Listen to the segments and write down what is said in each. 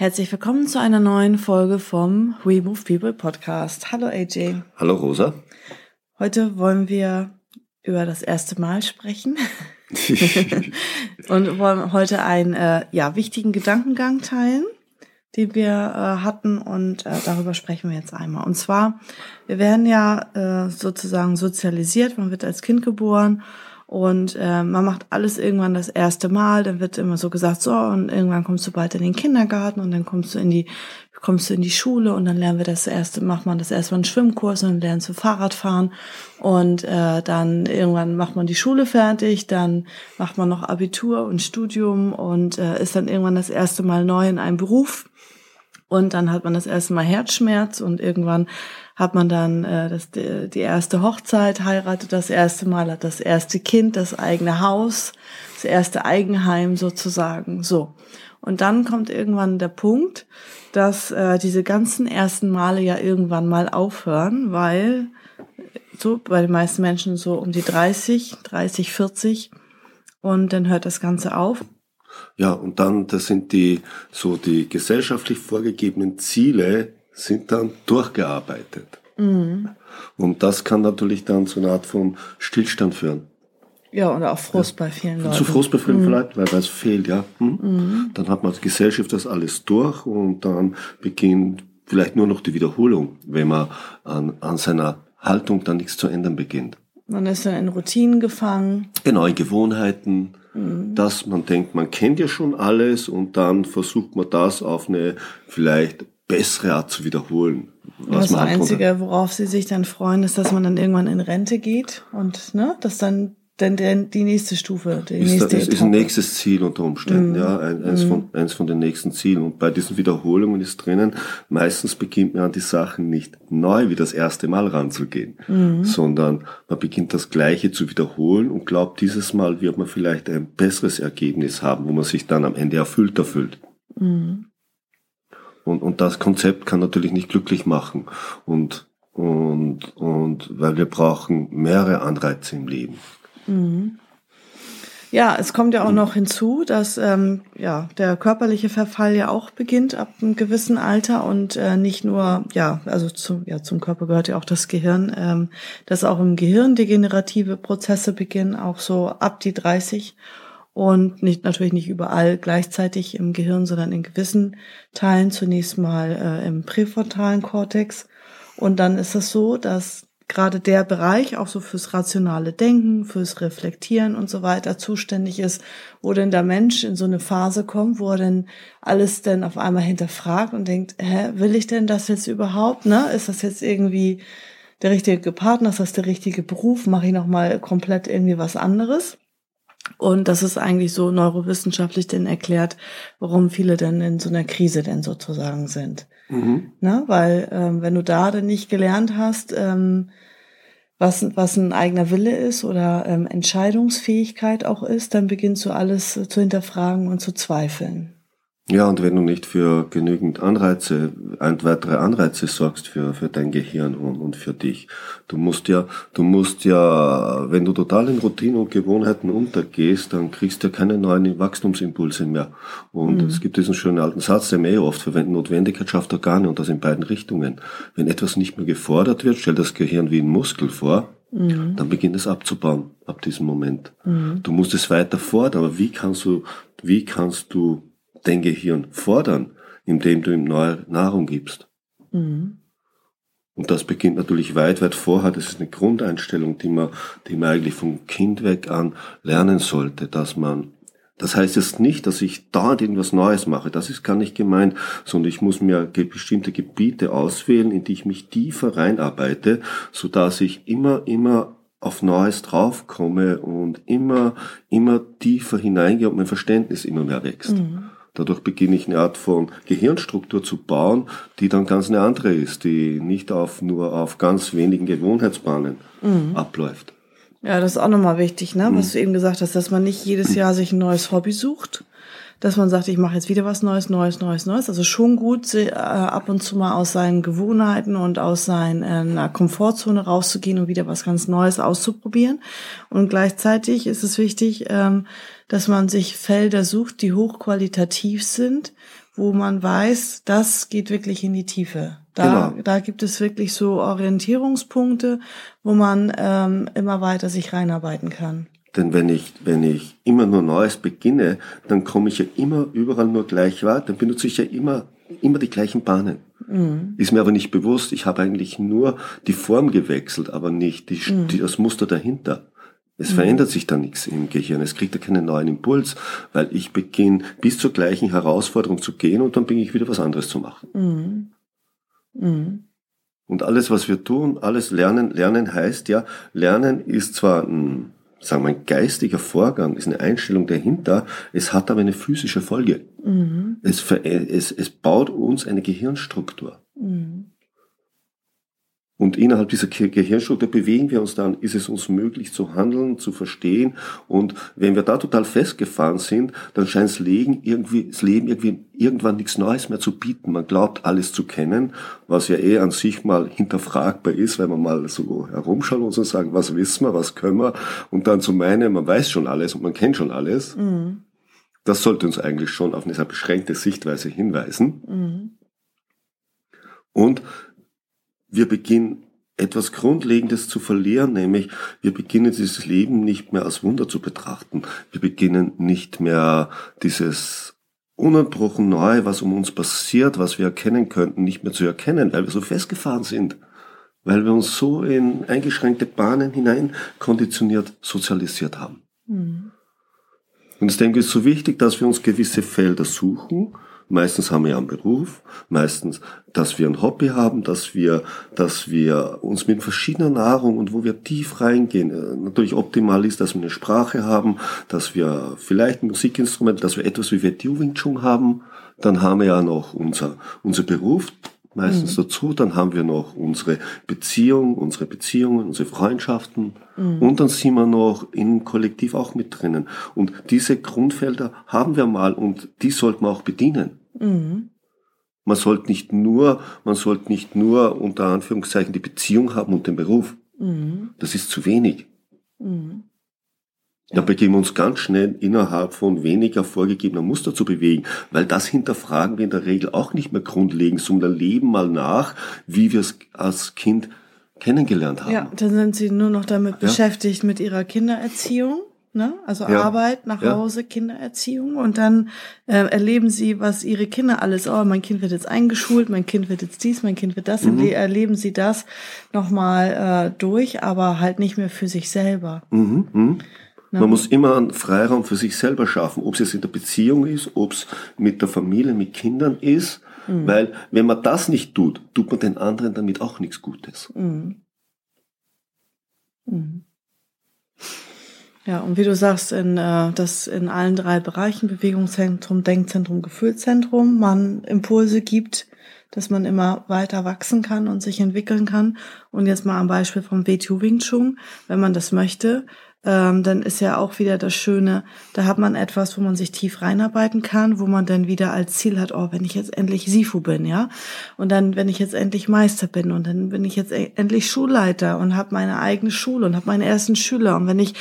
Herzlich willkommen zu einer neuen Folge vom We Move People Podcast. Hallo AJ. Hallo Rosa. Heute wollen wir über das erste Mal sprechen und wollen heute einen äh, ja, wichtigen Gedankengang teilen, den wir äh, hatten und äh, darüber sprechen wir jetzt einmal. Und zwar, wir werden ja äh, sozusagen sozialisiert, man wird als Kind geboren und äh, man macht alles irgendwann das erste Mal, dann wird immer so gesagt, so, und irgendwann kommst du bald in den Kindergarten und dann kommst du in die, kommst du in die Schule und dann lernen wir das erste, macht man das erste Mal einen Schwimmkurs und dann lernst du Fahrrad fahren. Und äh, dann irgendwann macht man die Schule fertig, dann macht man noch Abitur und Studium und äh, ist dann irgendwann das erste Mal neu in einem Beruf. Und dann hat man das erste Mal Herzschmerz und irgendwann hat man dann äh, das, die, erste Hochzeit, heiratet das erste Mal, hat das erste Kind, das eigene Haus, das erste Eigenheim sozusagen. So. Und dann kommt irgendwann der Punkt, dass äh, diese ganzen ersten Male ja irgendwann mal aufhören, weil so bei den meisten Menschen so um die 30, 30, 40 und dann hört das Ganze auf. Ja, und dann, das sind die, so die gesellschaftlich vorgegebenen Ziele, sind dann durchgearbeitet. Mhm. Und das kann natürlich dann zu einer Art von Stillstand führen. Ja, und auch Frust ja. bei vielen Leuten. Zu Frust bei vielen mhm. Leuten, weil es fehlt, ja. Hm? Mhm. Dann hat man als Gesellschaft das alles durch und dann beginnt vielleicht nur noch die Wiederholung, wenn man an, an seiner Haltung dann nichts zu ändern beginnt. Man ist dann in Routinen gefangen. Genau, in Gewohnheiten, mhm. dass man denkt, man kennt ja schon alles und dann versucht man das auf eine vielleicht bessere Art zu wiederholen. Was das halt Einzige, worauf sie sich dann freuen, ist, dass man dann irgendwann in Rente geht und ne, dass dann denn, denn die nächste Stufe, die ist, nächste das ist ein nächstes Ziel unter Umständen, mm. ja, ein, eins, mm. von, eins von den nächsten Zielen. Und bei diesen Wiederholungen ist drinnen, meistens beginnt man an die Sachen nicht neu wie das erste Mal ranzugehen, mm. sondern man beginnt das Gleiche zu wiederholen und glaubt, dieses Mal wird man vielleicht ein besseres Ergebnis haben, wo man sich dann am Ende erfüllter fühlt. Mhm. Und, und das Konzept kann natürlich nicht glücklich machen. Und, und, und weil wir brauchen mehrere Anreize im Leben. Mhm. Ja, es kommt ja auch noch hinzu, dass ähm, ja der körperliche Verfall ja auch beginnt ab einem gewissen Alter und äh, nicht nur ja also zu, ja zum Körper gehört ja auch das Gehirn, ähm, dass auch im Gehirn degenerative Prozesse beginnen, auch so ab die 30 und nicht natürlich nicht überall gleichzeitig im Gehirn, sondern in gewissen Teilen zunächst mal äh, im präfrontalen Kortex. Und dann ist es so, dass gerade der Bereich auch so fürs rationale Denken, fürs Reflektieren und so weiter zuständig ist, wo denn der Mensch in so eine Phase kommt, wo er denn alles denn auf einmal hinterfragt und denkt, hä, will ich denn das jetzt überhaupt, ne? Ist das jetzt irgendwie der richtige Partner, ist das der richtige Beruf, mache ich nochmal komplett irgendwie was anderes? Und das ist eigentlich so neurowissenschaftlich denn erklärt, warum viele denn in so einer Krise denn sozusagen sind. Mhm. Na, weil ähm, wenn du da dann nicht gelernt hast, ähm, was, was ein eigener Wille ist oder ähm, Entscheidungsfähigkeit auch ist, dann beginnst du alles zu hinterfragen und zu zweifeln. Ja, und wenn du nicht für genügend Anreize, ein, weitere Anreize sorgst für, für dein Gehirn und, und für dich. Du musst ja, du musst ja, wenn du total in Routine und Gewohnheiten untergehst, dann kriegst du ja keine neuen Wachstumsimpulse mehr. Und mhm. es gibt diesen schönen alten Satz, den wir eh oft verwenden, Notwendigkeit schafft Organe und das in beiden Richtungen. Wenn etwas nicht mehr gefordert wird, stell das Gehirn wie ein Muskel vor, Mhm. Dann beginnt es abzubauen ab diesem Moment. Mhm. Du musst es weiter fordern, aber wie kannst du, wie kannst du dein Gehirn fordern, indem du ihm neue Nahrung gibst. Mhm. Und das beginnt natürlich weit, weit vorher. Das ist eine Grundeinstellung, die man, die man eigentlich vom Kind weg an lernen sollte, dass man das heißt jetzt nicht, dass ich dauernd irgendwas Neues mache. Das ist gar nicht gemeint, sondern ich muss mir bestimmte Gebiete auswählen, in die ich mich tiefer reinarbeite, so dass ich immer, immer auf Neues draufkomme und immer, immer tiefer hineingehe und mein Verständnis immer mehr wächst. Mhm. Dadurch beginne ich eine Art von Gehirnstruktur zu bauen, die dann ganz eine andere ist, die nicht auf, nur auf ganz wenigen Gewohnheitsbahnen mhm. abläuft. Ja, das ist auch nochmal wichtig, ne? was mhm. du eben gesagt hast, dass man nicht jedes Jahr sich ein neues Hobby sucht, dass man sagt, ich mache jetzt wieder was Neues, Neues, Neues, Neues. Also schon gut, äh, ab und zu mal aus seinen Gewohnheiten und aus seiner Komfortzone rauszugehen und wieder was ganz Neues auszuprobieren. Und gleichzeitig ist es wichtig, ähm, dass man sich Felder sucht, die hochqualitativ sind, wo man weiß, das geht wirklich in die Tiefe. Da, genau. da gibt es wirklich so Orientierungspunkte, wo man ähm, immer weiter sich reinarbeiten kann. Denn wenn ich, wenn ich immer nur Neues beginne, dann komme ich ja immer überall nur gleich weiter, dann benutze ich ja immer, immer die gleichen Bahnen. Mhm. Ist mir aber nicht bewusst, ich habe eigentlich nur die Form gewechselt, aber nicht die, mhm. die, das Muster dahinter. Es mhm. verändert sich da nichts im Gehirn. Es kriegt da keinen neuen Impuls, weil ich beginne bis zur gleichen Herausforderung zu gehen und dann bin ich wieder was anderes zu machen. Mhm. Mhm. Und alles, was wir tun, alles lernen, lernen heißt ja, lernen ist zwar ein, sagen wir, ein geistiger Vorgang, ist eine Einstellung dahinter, es hat aber eine physische Folge. Mhm. Es, es, es baut uns eine Gehirnstruktur. Mhm. Und innerhalb dieser Gehirnstruktur bewegen wir uns dann, ist es uns möglich zu handeln, zu verstehen. Und wenn wir da total festgefahren sind, dann scheint das Leben irgendwie, das Leben irgendwie irgendwann nichts Neues mehr zu bieten. Man glaubt alles zu kennen, was ja eh an sich mal hinterfragbar ist, wenn man mal so herumschaut und so sagen, was wissen wir, was können wir, und dann zu meinen, man weiß schon alles und man kennt schon alles. Mhm. Das sollte uns eigentlich schon auf eine sehr beschränkte Sichtweise hinweisen. Mhm. Und wir beginnen etwas Grundlegendes zu verlieren, nämlich wir beginnen dieses Leben nicht mehr als Wunder zu betrachten. Wir beginnen nicht mehr dieses ununterbrochen Neue, was um uns passiert, was wir erkennen könnten, nicht mehr zu erkennen, weil wir so festgefahren sind, weil wir uns so in eingeschränkte Bahnen hinein konditioniert, sozialisiert haben. Mhm. Und ich denke, es ist so wichtig, dass wir uns gewisse Felder suchen, Meistens haben wir ja einen Beruf, meistens, dass wir ein Hobby haben, dass wir, dass wir uns mit verschiedener Nahrung und wo wir tief reingehen. Äh, natürlich optimal ist, dass wir eine Sprache haben, dass wir vielleicht ein Musikinstrument, dass wir etwas wie wir Wing Chun haben. Dann haben wir ja noch unser, unser Beruf, meistens mhm. dazu. Dann haben wir noch unsere Beziehung, unsere Beziehungen, unsere Freundschaften. Mhm. Und dann sind wir noch im Kollektiv auch mit drinnen. Und diese Grundfelder haben wir mal und die sollten wir auch bedienen. Mhm. Man sollte nicht nur, man sollte nicht nur unter Anführungszeichen die Beziehung haben und den Beruf. Mhm. Das ist zu wenig. Mhm. Da begeben wir uns ganz schnell innerhalb von weniger vorgegebener Muster zu bewegen, weil das hinterfragen wir in der Regel auch nicht mehr grundlegend, sondern leben mal nach, wie wir es als Kind kennengelernt haben. Ja, dann sind sie nur noch damit ja. beschäftigt mit ihrer Kindererziehung ne? Also ja. Arbeit, nach ja. Hause, Kindererziehung und dann äh, erleben sie, was ihre Kinder alles, oh, mein Kind wird jetzt eingeschult, mein Kind wird jetzt dies, mein Kind wird das, mhm. erleben sie das nochmal äh, durch, aber halt nicht mehr für sich selber. Mhm. Mhm. Man muss immer einen Freiraum für sich selber schaffen, ob es jetzt in der Beziehung ist, ob es mit der Familie, mit Kindern ist, mhm. weil wenn man das nicht tut, tut man den anderen damit auch nichts Gutes. Ja, und wie du sagst, in, äh, dass in allen drei Bereichen, Bewegungszentrum, Denkzentrum, Gefühlszentrum, man Impulse gibt, dass man immer weiter wachsen kann und sich entwickeln kann. Und jetzt mal am Beispiel vom WTU Wing Chun, wenn man das möchte, ähm, dann ist ja auch wieder das Schöne, da hat man etwas, wo man sich tief reinarbeiten kann, wo man dann wieder als Ziel hat, oh, wenn ich jetzt endlich Sifu bin, ja, und dann, wenn ich jetzt endlich Meister bin und dann bin ich jetzt e-, endlich Schulleiter und habe meine eigene Schule und habe meine ersten Schüler und wenn ich,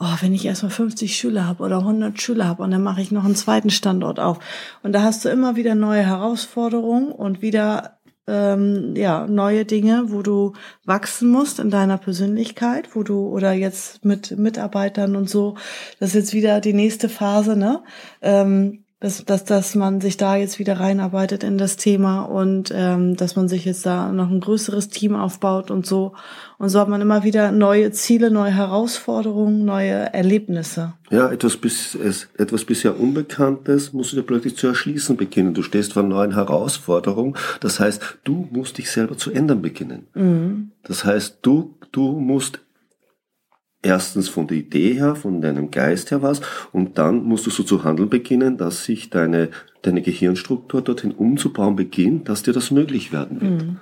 oh, wenn ich erstmal 50 Schüler habe oder 100 Schüler habe und dann mache ich noch einen zweiten Standort auf. Und da hast du immer wieder neue Herausforderungen und wieder ähm, ja, neue Dinge, wo du wachsen musst in deiner Persönlichkeit, wo du oder jetzt mit Mitarbeitern und so, das ist jetzt wieder die nächste Phase, ne? Ähm, dass, dass, dass man sich da jetzt wieder reinarbeitet in das Thema und ähm, dass man sich jetzt da noch ein größeres Team aufbaut und so. Und so hat man immer wieder neue Ziele, neue Herausforderungen, neue Erlebnisse. Ja, etwas, bis, etwas bisher Unbekanntes musst du dir plötzlich zu erschließen beginnen. Du stehst vor neuen Herausforderungen. Das heißt, du musst dich selber zu ändern beginnen. Mhm. Das heißt, du, du musst erstens von der Idee her, von deinem Geist her was, und dann musst du so zu handeln beginnen, dass sich deine, deine Gehirnstruktur dorthin umzubauen beginnt, dass dir das möglich werden wird. Mhm.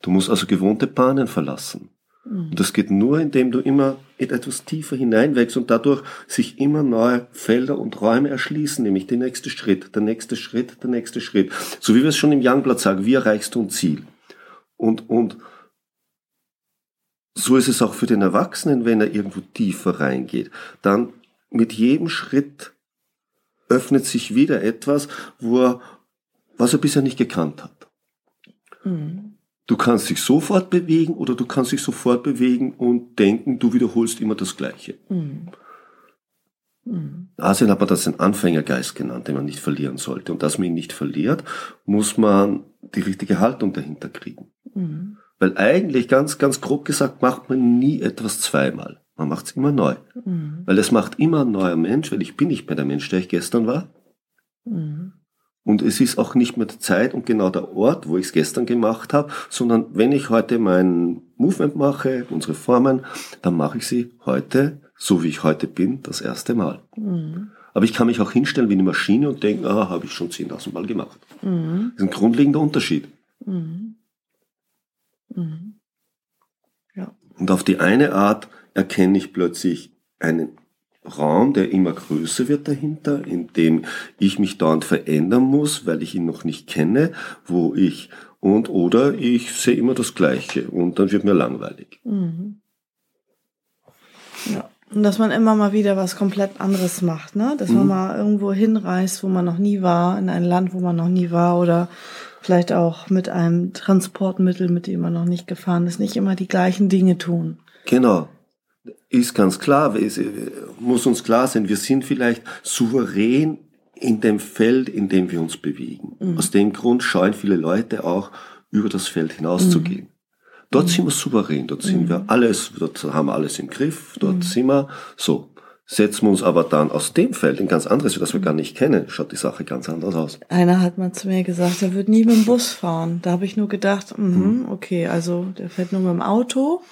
Du musst also gewohnte Bahnen verlassen. Mhm. Und das geht nur, indem du immer etwas tiefer hineinwächst und dadurch sich immer neue Felder und Räume erschließen, nämlich der nächste Schritt, der nächste Schritt, der nächste Schritt. So wie wir es schon im Youngblatt sagen, wie erreichst du ein Ziel? Und, und so ist es auch für den Erwachsenen, wenn er irgendwo tiefer reingeht. Dann mit jedem Schritt öffnet sich wieder etwas, wo er, was er bisher nicht gekannt hat. Mhm. Du kannst dich sofort bewegen oder du kannst dich sofort bewegen und denken, du wiederholst immer das Gleiche. Mhm. Mhm. Asien hat man das den Anfängergeist genannt, den man nicht verlieren sollte. Und dass man ihn nicht verliert, muss man die richtige Haltung dahinter kriegen. Mhm. Weil eigentlich, ganz, ganz grob gesagt, macht man nie etwas zweimal. Man macht es immer neu. Mhm. Weil es macht immer ein neuer Mensch, weil ich bin nicht mehr der Mensch, der ich gestern war. Mhm. Und es ist auch nicht mehr die Zeit und genau der Ort, wo ich es gestern gemacht habe, sondern wenn ich heute mein Movement mache, unsere Formen, dann mache ich sie heute, so wie ich heute bin, das erste Mal. Mhm. Aber ich kann mich auch hinstellen wie eine Maschine und denken, ah, habe ich schon 10.000 Mal gemacht. Mhm. Das ist ein grundlegender Unterschied. Mhm. Mhm. Ja. Und auf die eine Art erkenne ich plötzlich einen Raum, der immer größer wird dahinter, in dem ich mich dauernd verändern muss, weil ich ihn noch nicht kenne, wo ich und oder ich sehe immer das Gleiche und dann wird mir langweilig. Mhm. Ja. Und dass man immer mal wieder was komplett anderes macht, ne? Dass mhm. man mal irgendwo hinreist, wo man noch nie war, in ein Land, wo man noch nie war oder vielleicht auch mit einem Transportmittel, mit dem man noch nicht gefahren ist, nicht immer die gleichen Dinge tun. Genau ist ganz klar, es muss uns klar sein, wir sind vielleicht souverän in dem Feld, in dem wir uns bewegen. Mhm. Aus dem Grund scheuen viele Leute auch, über das Feld hinauszugehen. Mhm. Dort mhm. sind wir souverän, dort sind wir mhm. alles, dort haben wir alles im Griff, dort mhm. sind wir so. Setzen wir uns aber dann aus dem Feld in ganz anderes, das wir gar nicht kennen, schaut die Sache ganz anders aus. Einer hat mal zu mir gesagt, er wird nie mit dem Bus fahren. Da habe ich nur gedacht, mh, mhm. okay, also der fährt nur mit dem Auto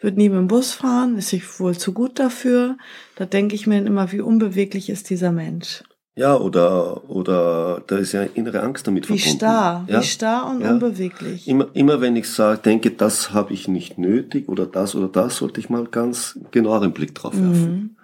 wird nie mit dem Bus fahren, ist sich wohl zu gut dafür. Da denke ich mir immer, wie unbeweglich ist dieser Mensch. Ja, oder, oder da ist ja innere Angst damit wie verbunden. Starr, ja? Wie starr und ja. unbeweglich. Immer, immer wenn ich sage, denke, das habe ich nicht nötig oder das oder das, sollte ich mal ganz genauer einen Blick drauf werfen. Mhm.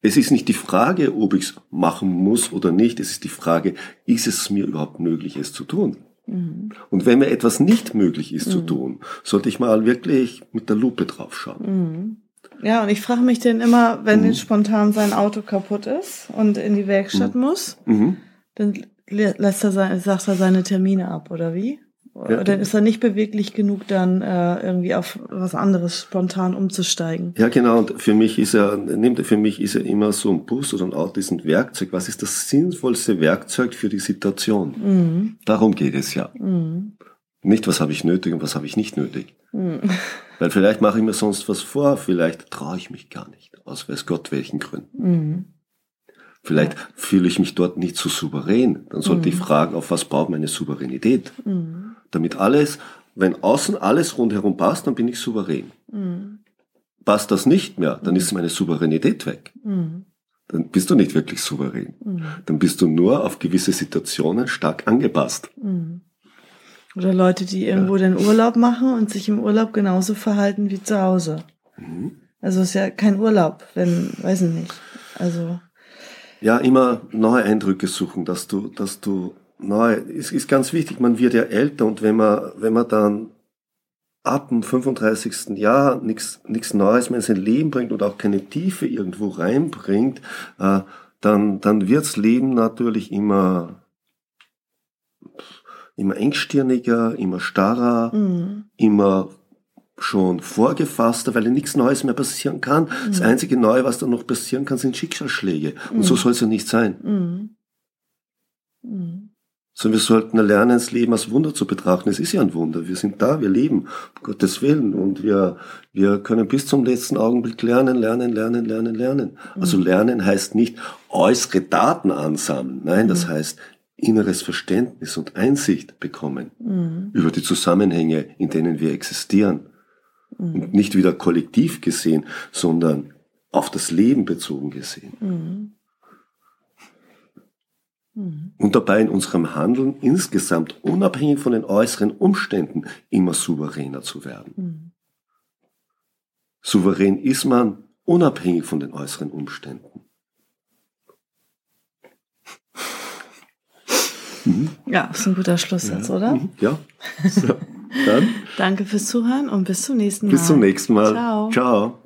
Es ist nicht die Frage, ob ich es machen muss oder nicht. Es ist die Frage, ist es mir überhaupt möglich, es zu tun? Mhm. Und wenn mir etwas nicht möglich ist mhm. zu tun, sollte ich mal wirklich mit der Lupe draufschauen. Ja, und ich frage mich denn immer, wenn mhm. spontan sein Auto kaputt ist und in die Werkstatt mhm. muss, mhm. dann lässt er seine, sagt er seine Termine ab, oder wie? Ja. Dann ist er nicht beweglich genug, dann äh, irgendwie auf was anderes spontan umzusteigen. Ja, genau. Und für mich ist er, nimmt für mich ist er immer so ein Bus oder ein Auto ist ein Werkzeug. Was ist das sinnvollste Werkzeug für die Situation? Mhm. Darum geht es ja. Mhm. Nicht, was habe ich nötig und was habe ich nicht nötig. Mhm. Weil vielleicht mache ich mir sonst was vor, vielleicht traue ich mich gar nicht, aus weiß Gott welchen Gründen. Mhm. Vielleicht ja. fühle ich mich dort nicht so souverän. Dann sollte ich mhm. fragen, auf was baut meine Souveränität? Mhm damit alles, wenn außen alles rundherum passt, dann bin ich souverän. Mhm. Passt das nicht mehr, dann ist meine Souveränität weg. Mhm. Dann bist du nicht wirklich souverän. Mhm. Dann bist du nur auf gewisse Situationen stark angepasst. Mhm. Oder Leute, die irgendwo ja. den Urlaub machen und sich im Urlaub genauso verhalten wie zu Hause. Mhm. Also ist ja kein Urlaub, wenn, weiß ich nicht. Also. Ja, immer neue Eindrücke suchen, dass du, dass du neu, es ist ganz wichtig, man wird ja älter und wenn man, wenn man dann ab dem 35. Jahr nichts nichts Neues mehr in sein Leben bringt und auch keine Tiefe irgendwo reinbringt, äh, dann, dann wirds Leben natürlich immer, immer engstirniger, immer starrer, mhm. immer schon vorgefasster, weil nichts Neues mehr passieren kann. Mhm. Das einzige Neue, was dann noch passieren kann, sind Schicksalsschläge. Und so mhm. soll es ja nicht sein. Mhm. mhm sondern wir sollten lernen, das Leben als Wunder zu betrachten. Es ist ja ein Wunder. Wir sind da, wir leben, um Gottes Willen. Und wir, wir können bis zum letzten Augenblick lernen, lernen, lernen, lernen, lernen. Also lernen heißt nicht äußere Daten ansammeln. Nein, das heißt inneres Verständnis und Einsicht bekommen mhm. über die Zusammenhänge, in denen wir existieren. Mhm. Und nicht wieder kollektiv gesehen, sondern auf das Leben bezogen gesehen. Mhm. Und dabei in unserem Handeln insgesamt unabhängig von den äußeren Umständen immer souveräner zu werden. Souverän ist man unabhängig von den äußeren Umständen. Ja, ist ein guter Schlusssatz, ja. oder? Mhm. Ja. So, dann Danke fürs Zuhören und bis zum nächsten Mal. bis zum nächsten Mal. Ciao. Ciao.